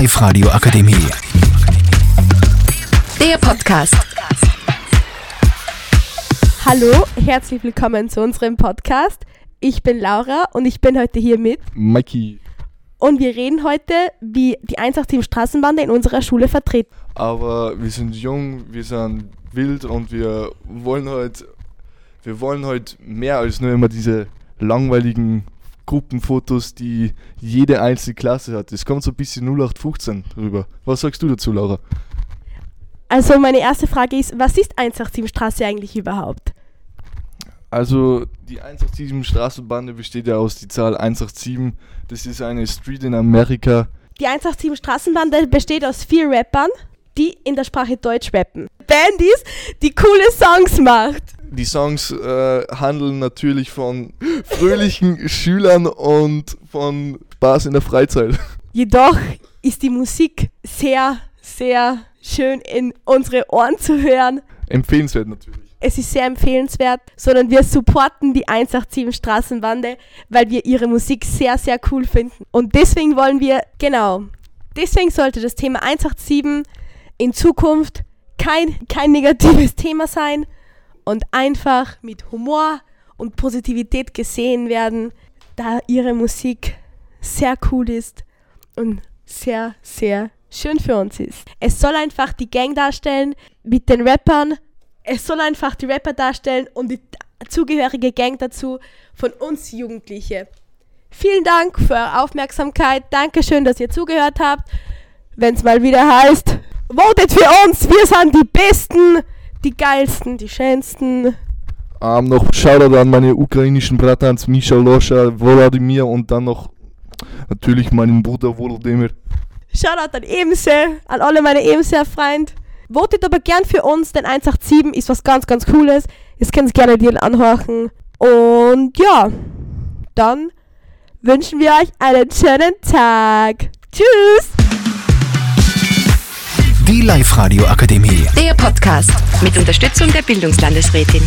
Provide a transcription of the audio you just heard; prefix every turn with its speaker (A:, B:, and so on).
A: Live-Radio Akademie.
B: Der Podcast.
C: Hallo, herzlich willkommen zu unserem Podcast. Ich bin Laura und ich bin heute hier mit.
D: Mikey.
C: Und wir reden heute, wie die 187 Straßenbande in unserer Schule vertreten.
D: Aber wir sind jung, wir sind wild und wir wollen halt, wir wollen halt mehr als nur immer diese langweiligen Gruppenfotos, die jede einzelne Klasse hat. Das kommt so ein bisschen 0815 rüber. Was sagst du dazu, Laura?
C: Also meine erste Frage ist, was ist 187 Straße eigentlich überhaupt?
D: Also die 187 Straßenbande besteht ja aus die Zahl 187. Das ist eine Street in Amerika.
C: Die 187 Straßenbande besteht aus vier Rappern, die in der Sprache Deutsch rappen. Band ist, die coole Songs macht.
D: Die Songs äh, handeln natürlich von fröhlichen Schülern und von Spaß in der Freizeit.
C: Jedoch ist die Musik sehr, sehr schön in unsere Ohren zu hören.
D: Empfehlenswert natürlich.
C: Es ist sehr empfehlenswert, sondern wir supporten die 187 Straßenbande, weil wir ihre Musik sehr, sehr cool finden. Und deswegen wollen wir, genau, deswegen sollte das Thema 187 in Zukunft kein, kein negatives Thema sein und einfach mit Humor und Positivität gesehen werden, da ihre Musik sehr cool ist und sehr, sehr schön für uns ist. Es soll einfach die Gang darstellen mit den Rappern. Es soll einfach die Rapper darstellen und die zugehörige Gang dazu von uns Jugendliche. Vielen Dank für eure Aufmerksamkeit. Dankeschön, dass ihr zugehört habt. Wenn es mal wieder heißt, votet für uns, wir sind die Besten, die Geilsten, die Schönsten.
D: Ähm, noch Shoutout an meine ukrainischen Bratans Misha Loscha, Volodymyr und dann noch natürlich meinen Bruder Volodymyr.
C: Shoutout an Emse, an alle meine Emse-Freunde. Votet aber gern für uns, denn 187 ist was ganz, ganz Cooles. Ihr könnt es gerne dir anhören. Und ja, dann wünschen wir euch einen schönen Tag. Tschüss!
A: Live-Radio Akademie.
B: Der Podcast mit Unterstützung der Bildungslandesrätin.